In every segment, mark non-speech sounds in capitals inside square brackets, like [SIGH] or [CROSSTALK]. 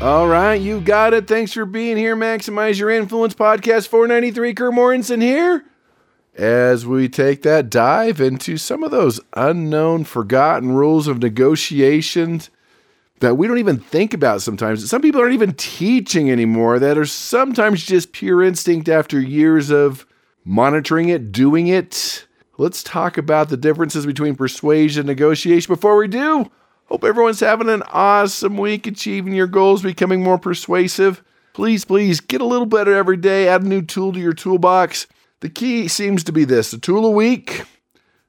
All right, you got it. Thanks for being here. Maximize Your Influence Podcast 493. Kurt Mortensen here. As we take that dive into some of those unknown, forgotten rules of negotiations that we don't even think about sometimes. Some people aren't even teaching anymore, that are sometimes just pure instinct after years of monitoring it, doing it. Let's talk about the differences between persuasion and negotiation. Before we do, Hope everyone's having an awesome week, achieving your goals, becoming more persuasive. Please, please get a little better every day. Add a new tool to your toolbox. The key seems to be this the tool a week.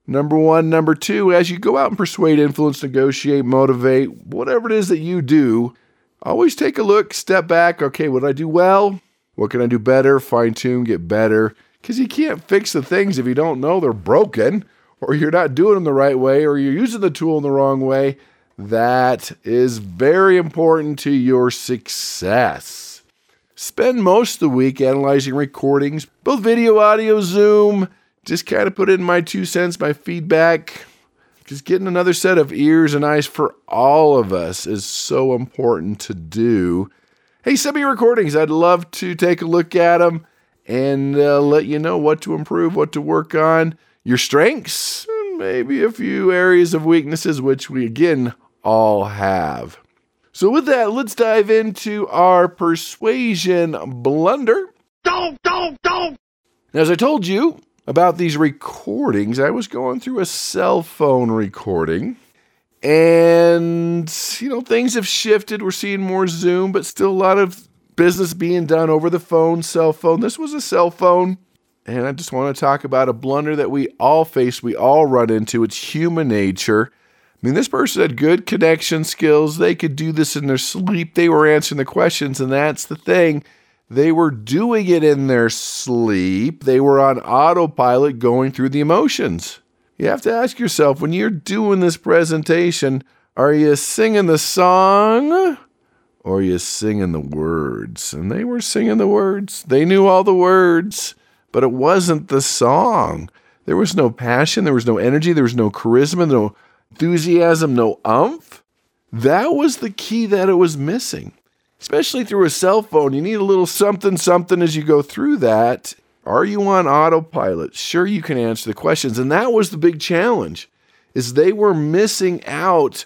Number one. Number two, as you go out and persuade, influence, negotiate, motivate, whatever it is that you do, always take a look, step back. Okay, what did I do well? What can I do better? Fine tune, get better. Because you can't fix the things if you don't know they're broken, or you're not doing them the right way, or you're using the tool in the wrong way that is very important to your success. Spend most of the week analyzing recordings, both video, audio, Zoom. Just kind of put in my two cents, my feedback. Just getting another set of ears and eyes for all of us is so important to do. Hey, send me recordings. I'd love to take a look at them and uh, let you know what to improve, what to work on, your strengths, maybe a few areas of weaknesses, which we again all have. So, with that, let's dive into our persuasion blunder. Don't, don't, don't! As I told you about these recordings, I was going through a cell phone recording. And, you know, things have shifted. We're seeing more Zoom, but still a lot of business being done over the phone, cell phone. This was a cell phone. And I just want to talk about a blunder that we all face, we all run into. It's human nature. I mean, this person had good connection skills. They could do this in their sleep. They were answering the questions, and that's the thing. They were doing it in their sleep. They were on autopilot going through the emotions. You have to ask yourself when you're doing this presentation, are you singing the song or are you singing the words? And they were singing the words. They knew all the words, but it wasn't the song. There was no passion, there was no energy, there was no charisma, no enthusiasm, no umph. That was the key that it was missing. Especially through a cell phone, you need a little something, something as you go through that. Are you on autopilot? Sure, you can answer the questions. And that was the big challenge, is they were missing out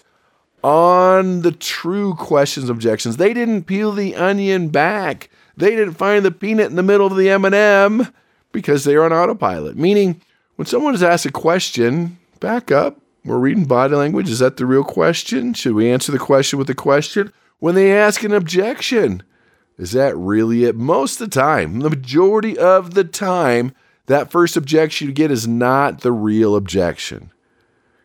on the true questions, objections. They didn't peel the onion back. They didn't find the peanut in the middle of the M&M because they're on autopilot. Meaning, when someone is asked a question, back up, we're reading body language. Is that the real question? Should we answer the question with a question? When they ask an objection, is that really it? Most of the time, the majority of the time, that first objection you get is not the real objection.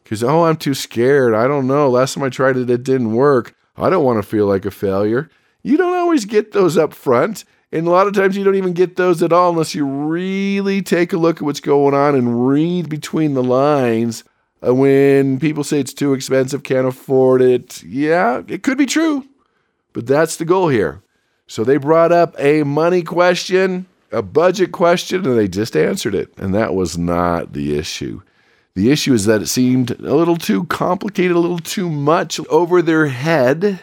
Because, oh, I'm too scared. I don't know. Last time I tried it, it didn't work. I don't want to feel like a failure. You don't always get those up front. And a lot of times you don't even get those at all unless you really take a look at what's going on and read between the lines Uh, when people say it's too expensive, can't afford it, yeah, it could be true, but that's the goal here. So they brought up a money question, a budget question, and they just answered it. And that was not the issue. The issue is that it seemed a little too complicated, a little too much over their head.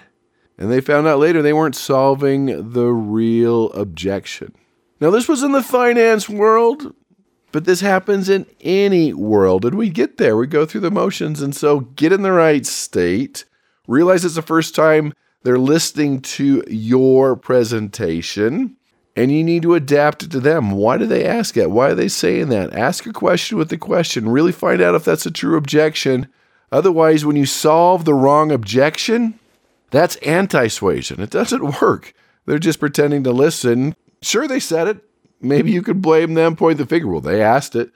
And they found out later they weren't solving the real objection. Now, this was in the finance world. But this happens in any world. And we get there, we go through the motions. And so get in the right state, realize it's the first time they're listening to your presentation, and you need to adapt it to them. Why do they ask it? Why are they saying that? Ask a question with the question. Really find out if that's a true objection. Otherwise, when you solve the wrong objection, that's anti suasion. It doesn't [LAUGHS] work. They're just pretending to listen. Sure, they said it. Maybe you could blame them, point the finger. Well, they asked it.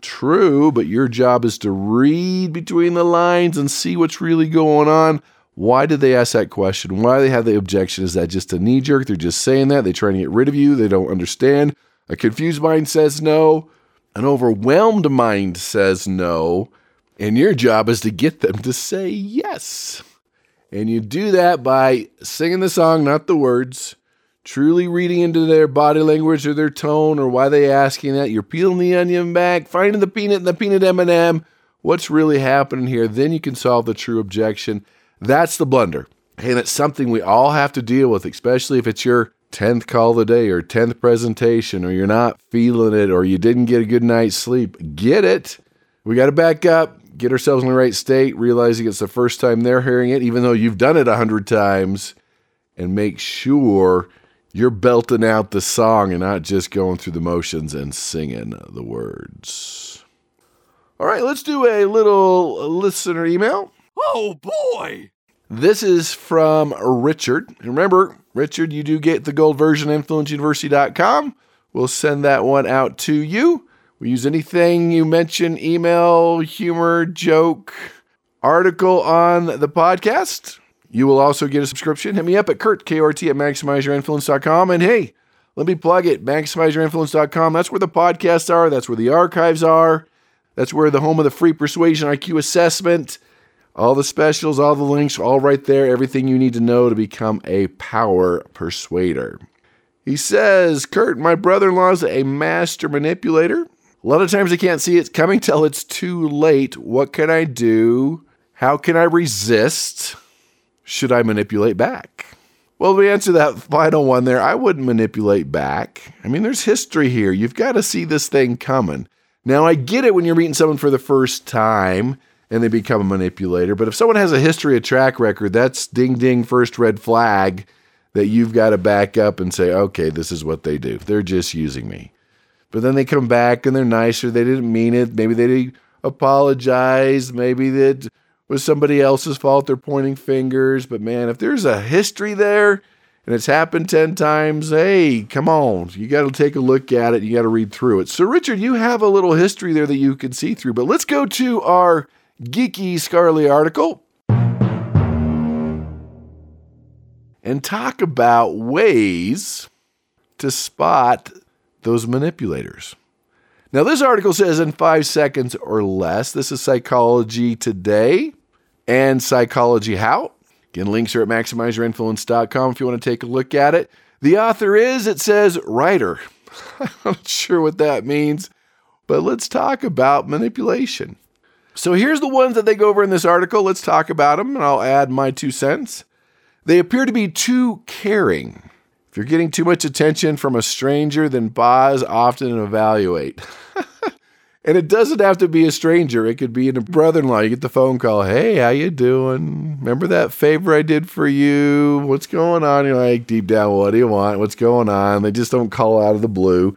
True, but your job is to read between the lines and see what's really going on. Why did they ask that question? Why do they have the objection? Is that just a knee jerk? They're just saying that. They're trying to get rid of you. They don't understand. A confused mind says no. An overwhelmed mind says no. And your job is to get them to say yes. And you do that by singing the song, not the words, truly reading into their body language or their tone or why they're asking that. You're peeling the onion back, finding the peanut and the peanut M&M. What's really happening here? Then you can solve the true objection. That's the blunder. And it's something we all have to deal with, especially if it's your 10th call of the day or 10th presentation or you're not feeling it or you didn't get a good night's sleep. Get it. We got to back up, get ourselves in the right state, realizing it's the first time they're hearing it, even though you've done it a hundred times, and make sure you're belting out the song and not just going through the motions and singing the words. All right, let's do a little listener email. Oh boy! This is from Richard. Remember, Richard, you do get the gold version influenceuniversity.com. We'll send that one out to you. We use anything you mention, email, humor, joke, article on the podcast. You will also get a subscription. Hit me up at Kurt, KRT at MaximizeYourInfluence.com. And hey, let me plug it, MaximizeYourInfluence.com. That's where the podcasts are. That's where the archives are. That's where the home of the free persuasion IQ assessment all the specials, all the links, all right there. Everything you need to know to become a power persuader. He says, Kurt, my brother in law is a master manipulator. A lot of times I can't see it coming till it's too late. What can I do? How can I resist? Should I manipulate back? Well, to answer that final one there, I wouldn't manipulate back. I mean, there's history here. You've got to see this thing coming. Now, I get it when you're meeting someone for the first time and they become a manipulator. But if someone has a history, a track record, that's ding ding first red flag that you've got to back up and say, okay, this is what they do. They're just using me. But then they come back and they're nicer. They didn't mean it. Maybe they didn't apologize. Maybe that was somebody else's fault. They're pointing fingers. But man, if there's a history there and it's happened 10 times, hey, come on. You got to take a look at it. You got to read through it. So, Richard, you have a little history there that you can see through. But let's go to our geeky Scarly article and talk about ways to spot those manipulators. Now, this article says in five seconds or less. This is Psychology Today and Psychology How. Again, links are at maximizeyourinfluence.com if you want to take a look at it. The author is, it says, writer. [LAUGHS] I'm not sure what that means, but let's talk about manipulation. So here's the ones that they go over in this article. Let's talk about them, and I'll add my two cents. They appear to be too caring. If you're getting too much attention from a stranger, then pause often evaluate. [LAUGHS] and it doesn't have to be a stranger. It could be a brother-in-law. You get the phone call, "Hey, how you doing? Remember that favor I did for you? What's going on?" You're like, deep down, what do you want? What's going on? They just don't call out of the blue.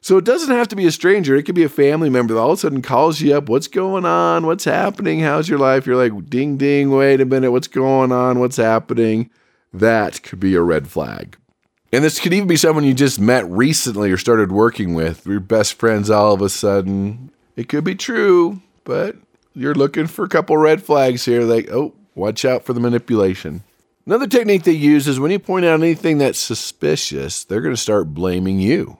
So it doesn't have to be a stranger. It could be a family member that all of a sudden calls you up. What's going on? What's happening? How's your life? You're like, ding, ding, wait a minute. What's going on? What's happening? That could be a red flag. And this could even be someone you just met recently or started working with. Your best friends all of a sudden. It could be true, but you're looking for a couple red flags here. Like, oh, watch out for the manipulation. Another technique they use is when you point out anything that's suspicious, they're going to start blaming you.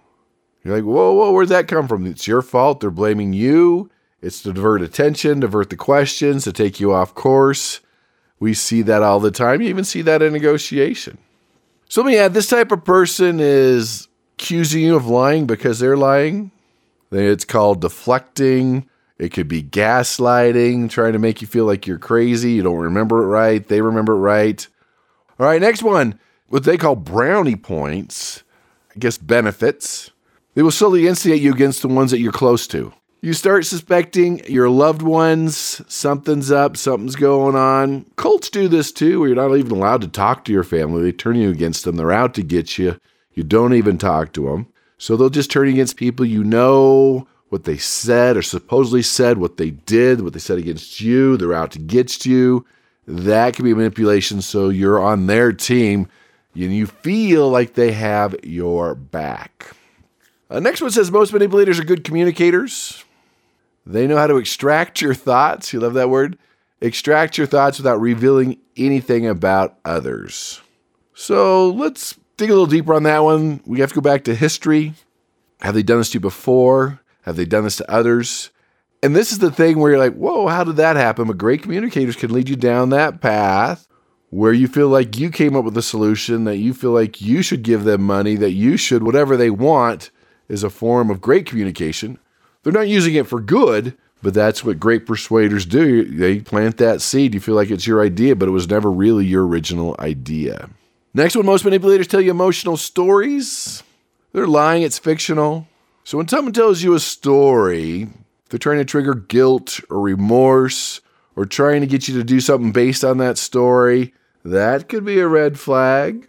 You're like, whoa, whoa, where'd that come from? It's your fault. They're blaming you. It's to divert attention, divert the questions, to take you off course. We see that all the time. You even see that in negotiation. So let me add this type of person is accusing you of lying because they're lying. It's called deflecting. It could be gaslighting, trying to make you feel like you're crazy. You don't remember it right. They remember it right. All right, next one. What they call brownie points, I guess benefits. They will slowly instigate you against the ones that you're close to. You start suspecting your loved ones, something's up, something's going on. Cults do this too, where you're not even allowed to talk to your family. They turn you against them. They're out to get you. You don't even talk to them. So they'll just turn against people you know, what they said or supposedly said, what they did, what they said against you. They're out to get you. That can be manipulation. So you're on their team and you feel like they have your back. Uh, next one says most manipulators are good communicators. They know how to extract your thoughts. You love that word? extract your thoughts without revealing anything about others. So let's dig a little deeper on that one. We have to go back to history. Have they done this to you before? Have they done this to others? And this is the thing where you're like, whoa, how did that happen? But great communicators can lead you down that path where you feel like you came up with a solution, that you feel like you should give them money, that you should, whatever they want, is a form of great communication. They're not using it for good, but that's what great persuaders do. They plant that seed. You feel like it's your idea, but it was never really your original idea. Next one most manipulators tell you emotional stories. They're lying, it's fictional. So when someone tells you a story, they're trying to trigger guilt or remorse or trying to get you to do something based on that story, that could be a red flag.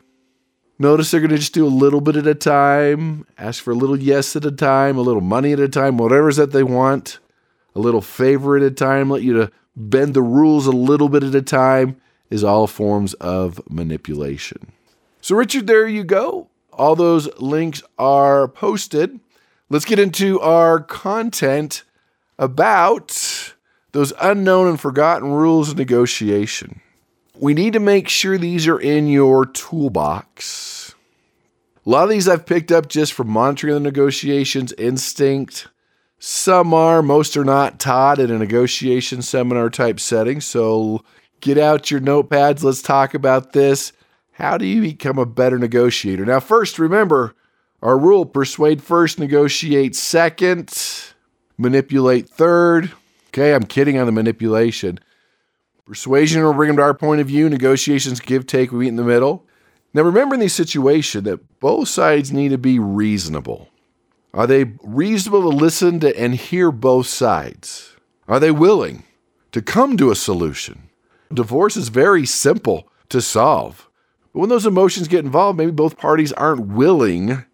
Notice they're going to just do a little bit at a time, ask for a little yes at a time, a little money at a time, whatever is that they want, a little favor at a time, let you to bend the rules a little bit at a time is all forms of manipulation. So, Richard, there you go. All those links are posted. Let's get into our content about those unknown and forgotten rules of negotiation. We need to make sure these are in your toolbox. A lot of these I've picked up just from monitoring the negotiations instinct. Some are, most are not taught in a negotiation seminar type setting. So get out your notepads. Let's talk about this. How do you become a better negotiator? Now, first, remember our rule persuade first, negotiate second, manipulate third. Okay, I'm kidding on the manipulation. Persuasion will bring them to our point of view. Negotiations, give, take, we meet in the middle. Now, remember in these situations that both sides need to be reasonable. Are they reasonable to listen to and hear both sides? Are they willing to come to a solution? Divorce is very simple to solve. But when those emotions get involved, maybe both parties aren't willing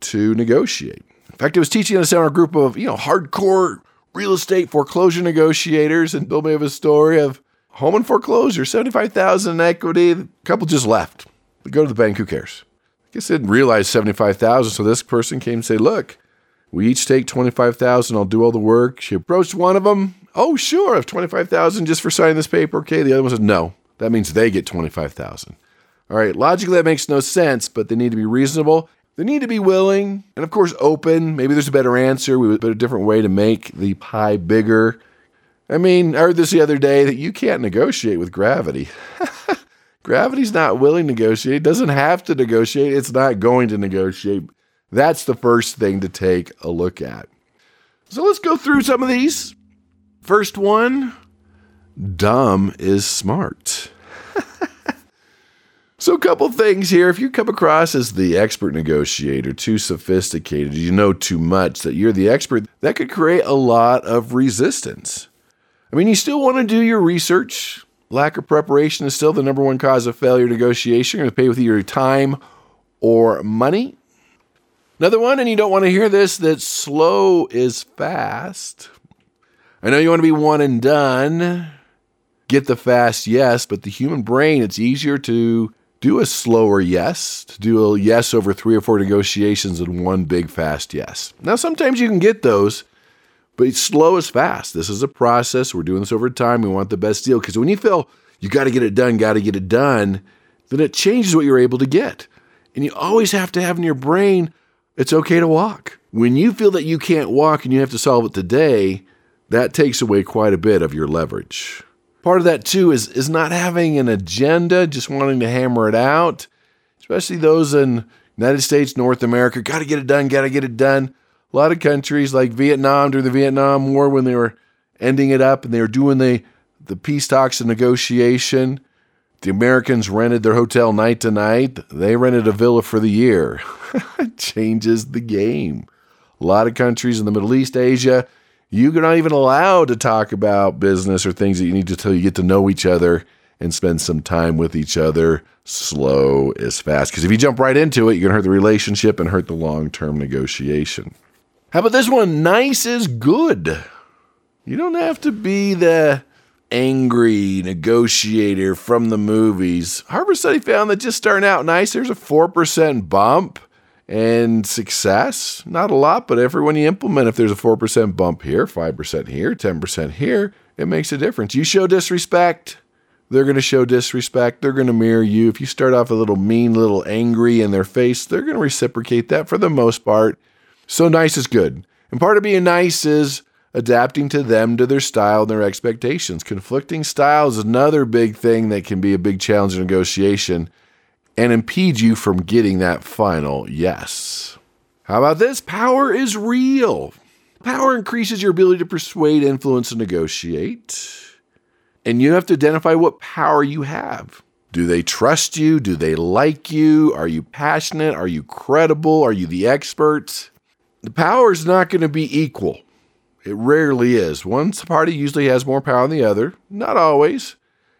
to negotiate. In fact, I was teaching in a seminar group of, you know, hardcore real estate foreclosure negotiators and Bill may have a story of home and foreclosure, 75,000 in equity. The couple just left. They go to the bank, who cares? I guess they didn't realize 75,000. So this person came and say, look, we each take 25,000. I'll do all the work. She approached one of them. Oh, sure. I have 25,000 just for signing this paper. Okay. The other one said, no, that means they get 25,000. All right. Logically, that makes no sense, but they need to be reasonable. They need to be willing and, of course, open. Maybe there's a better answer, we a different way to make the pie bigger. I mean, I heard this the other day that you can't negotiate with gravity. [LAUGHS] Gravity's not willing to negotiate, it doesn't have to negotiate, it's not going to negotiate. That's the first thing to take a look at. So let's go through some of these. First one dumb is smart. [LAUGHS] so, a couple things here. If you come across as the expert negotiator, too sophisticated, you know too much, that you're the expert, that could create a lot of resistance. I mean, you still want to do your research. Lack of preparation is still the number one cause of failure negotiation. You're going to pay with either time or money. Another one, and you don't want to hear this, that slow is fast. I know you want to be one and done, get the fast yes, but the human brain, it's easier to do a slower yes, to do a yes over three or four negotiations than one big fast yes. Now, sometimes you can get those, but slow is fast. This is a process. We're doing this over time. We want the best deal because when you feel you got to get it done, got to get it done, then it changes what you're able to get. And you always have to have in your brain, it's okay to walk. When you feel that you can't walk and you have to solve it today, that takes away quite a bit of your leverage. Part of that too is is not having an agenda, just wanting to hammer it out. Especially those in United States, North America, got to get it done, got to get it done a lot of countries like Vietnam during the Vietnam War when they were ending it up and they were doing the, the peace talks and negotiation. The Americans rented their hotel night to night. They rented a villa for the year. [LAUGHS] changes the game. A lot of countries in the Middle East, Asia, you're not even allowed to talk about business or things that you need to tell you get to know each other and spend some time with each other. Slow is fast. Because if you jump right into it, going to hurt the relationship and hurt the long term negotiation. How about this one? Nice is good. You don't have to be the angry negotiator from the movies. Harvard study found that just starting out nice, there's a 4% bump and success. Not a lot, but every when you implement, if there's a 4% bump here, 5% here, 10% here, it makes a difference. You show disrespect, they're going to show disrespect. They're going to mirror you. If you start off a little mean, little angry in their face, they're going to reciprocate that for the most part. So nice is good. And part of being nice is adapting to them, to their style, and their expectations. Conflicting styles is another big thing that can be a big challenge in negotiation and impede you from getting that final yes. How about this? Power is real. Power increases your ability to persuade, influence, and negotiate. And you have to identify what power you have. Do they trust you? Do they like you? Are you passionate? Are you credible? Are you the expert? The power is not going to be equal. It rarely is. One party usually has more power than the other, not always.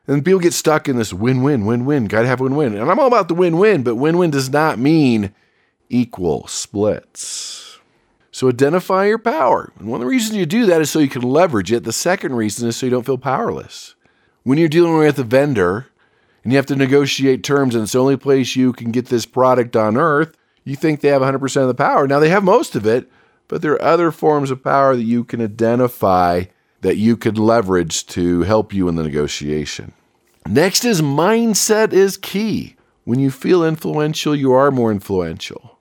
And people get stuck in this win win, win win, gotta have win win. And I'm all about the win win, but win win does not mean equal splits. So identify your power. And one of the reasons you do that is so you can leverage it. The second reason is so you don't feel powerless. When you're dealing with a vendor and you have to negotiate terms and it's the only place you can get this product on earth, you think they have 100% of the power. Now they have most of it, but there are other forms of power that you can identify that you could leverage to help you in the negotiation. Next is mindset is key. When you feel influential, you are more influential.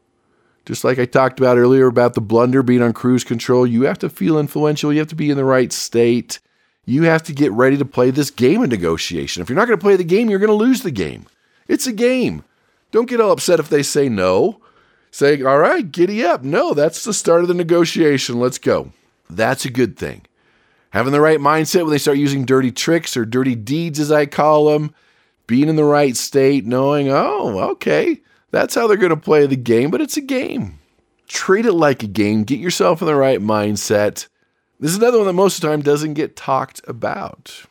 Just like I talked about earlier about the blunder being on cruise control, you have to feel influential. You have to be in the right state. You have to get ready to play this game of negotiation. If you're not going to play the game, you're going to lose the game. It's a game. Don't get all upset if they say no. Say, all right, giddy up. No, that's the start of the negotiation. Let's go. That's a good thing. Having the right mindset when they start using dirty tricks or dirty deeds, as I call them, being in the right state, knowing, oh, okay, that's how they're going to play the game, but it's a game. Treat it like a game. Get yourself in the right mindset. This is another one that most of the time doesn't get talked about.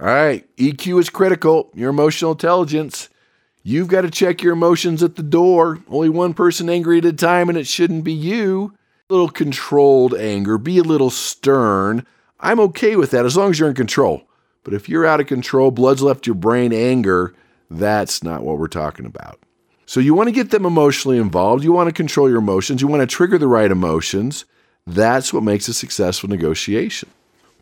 All right, EQ is critical. Your emotional intelligence. You've got to check your emotions at the door. Only one person angry at a time, and it shouldn't be you. A little controlled anger. Be a little stern. I'm okay with that as long as you're in control. But if you're out of control, blood's left your brain, anger, that's not what we're talking about. So you want to get them emotionally involved. You want to control your emotions. You want to trigger the right emotions. That's what makes a successful negotiation.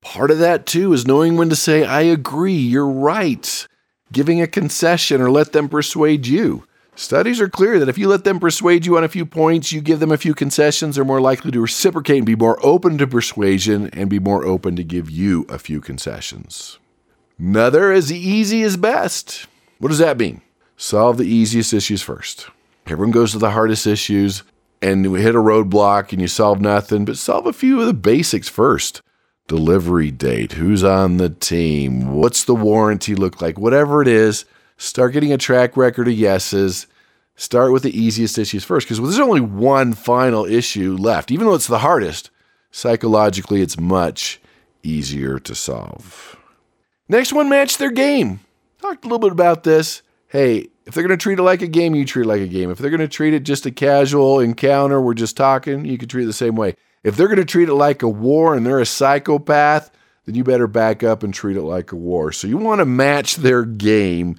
Part of that, too, is knowing when to say, I agree, you're right, giving a concession or let them persuade you. Studies are clear that if you let them persuade you on a few points, you give them a few concessions, they're more likely to reciprocate and be more open to persuasion and be more open to give you a few concessions. Another is easy is best. What does that mean? Solve the easiest issues first. Everyone goes to the hardest issues and we hit a roadblock and you solve nothing, but solve a few of the basics first. Delivery date, who's on the team, what's the warranty look like, whatever it is, start getting a track record of yeses. Start with the easiest issues first because there's only one final issue left. Even though it's the hardest, psychologically, it's much easier to solve. Next one, match their game. Talked a little bit about this. Hey, if they're going to treat it like a game, you treat it like a game. If they're going to treat it just a casual encounter, we're just talking, you can treat it the same way. If they're going to treat it like a war and they're a psychopath, then you better back up and treat it like a war. So you want to match their game.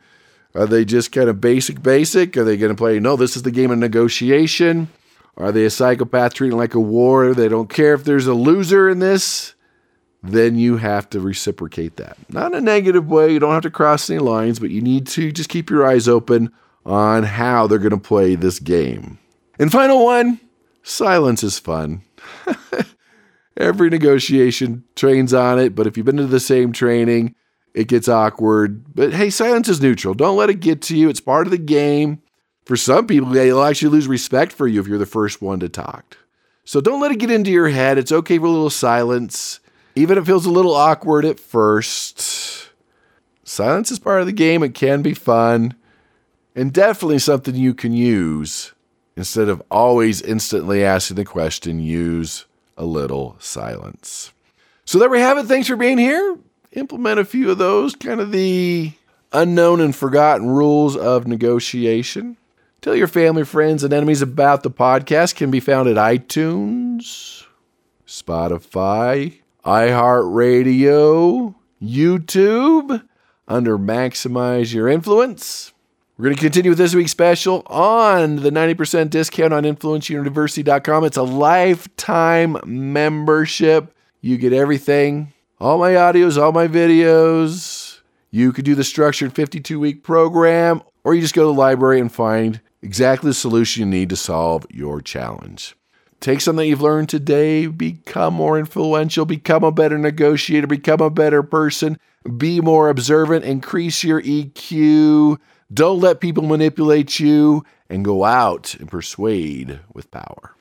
Are they just kind of basic, basic? Are they going to play, no, this is the game of negotiation? Are they a psychopath treating like a war? They don't care if there's a loser in this. Then you have to reciprocate that. Not in a negative way. You don't have to cross any lines, but you need to just keep your eyes open on how they're going to play this game. And final one silence is fun. [LAUGHS] Every negotiation trains on it, but if you've been to the same training, it gets awkward. But hey, silence is neutral. Don't let it get to you. It's part of the game. For some people, they'll actually lose respect for you if you're the first one to talk. So don't let it get into your head. It's okay for a little silence, even if it feels a little awkward at first. Silence is part of the game. It can be fun and definitely something you can use instead of always instantly asking the question. Use a little silence. So there we have it. Thanks for being here. Implement a few of those, kind of the unknown and forgotten rules of negotiation. Tell your family, friends, and enemies about the podcast. Can be found at iTunes, Spotify, iHeartRadio, YouTube, under Maximize Your Influence. We're going to continue with this week's special on the 90% discount on influenceuniversity.com. It's a lifetime membership. You get everything all my audios, all my videos. You could do the structured 52 week program, or you just go to the library and find exactly the solution you need to solve your challenge. Take something you've learned today, become more influential, become a better negotiator, become a better person, be more observant, increase your EQ. Don't let people manipulate you, and go out and persuade with power.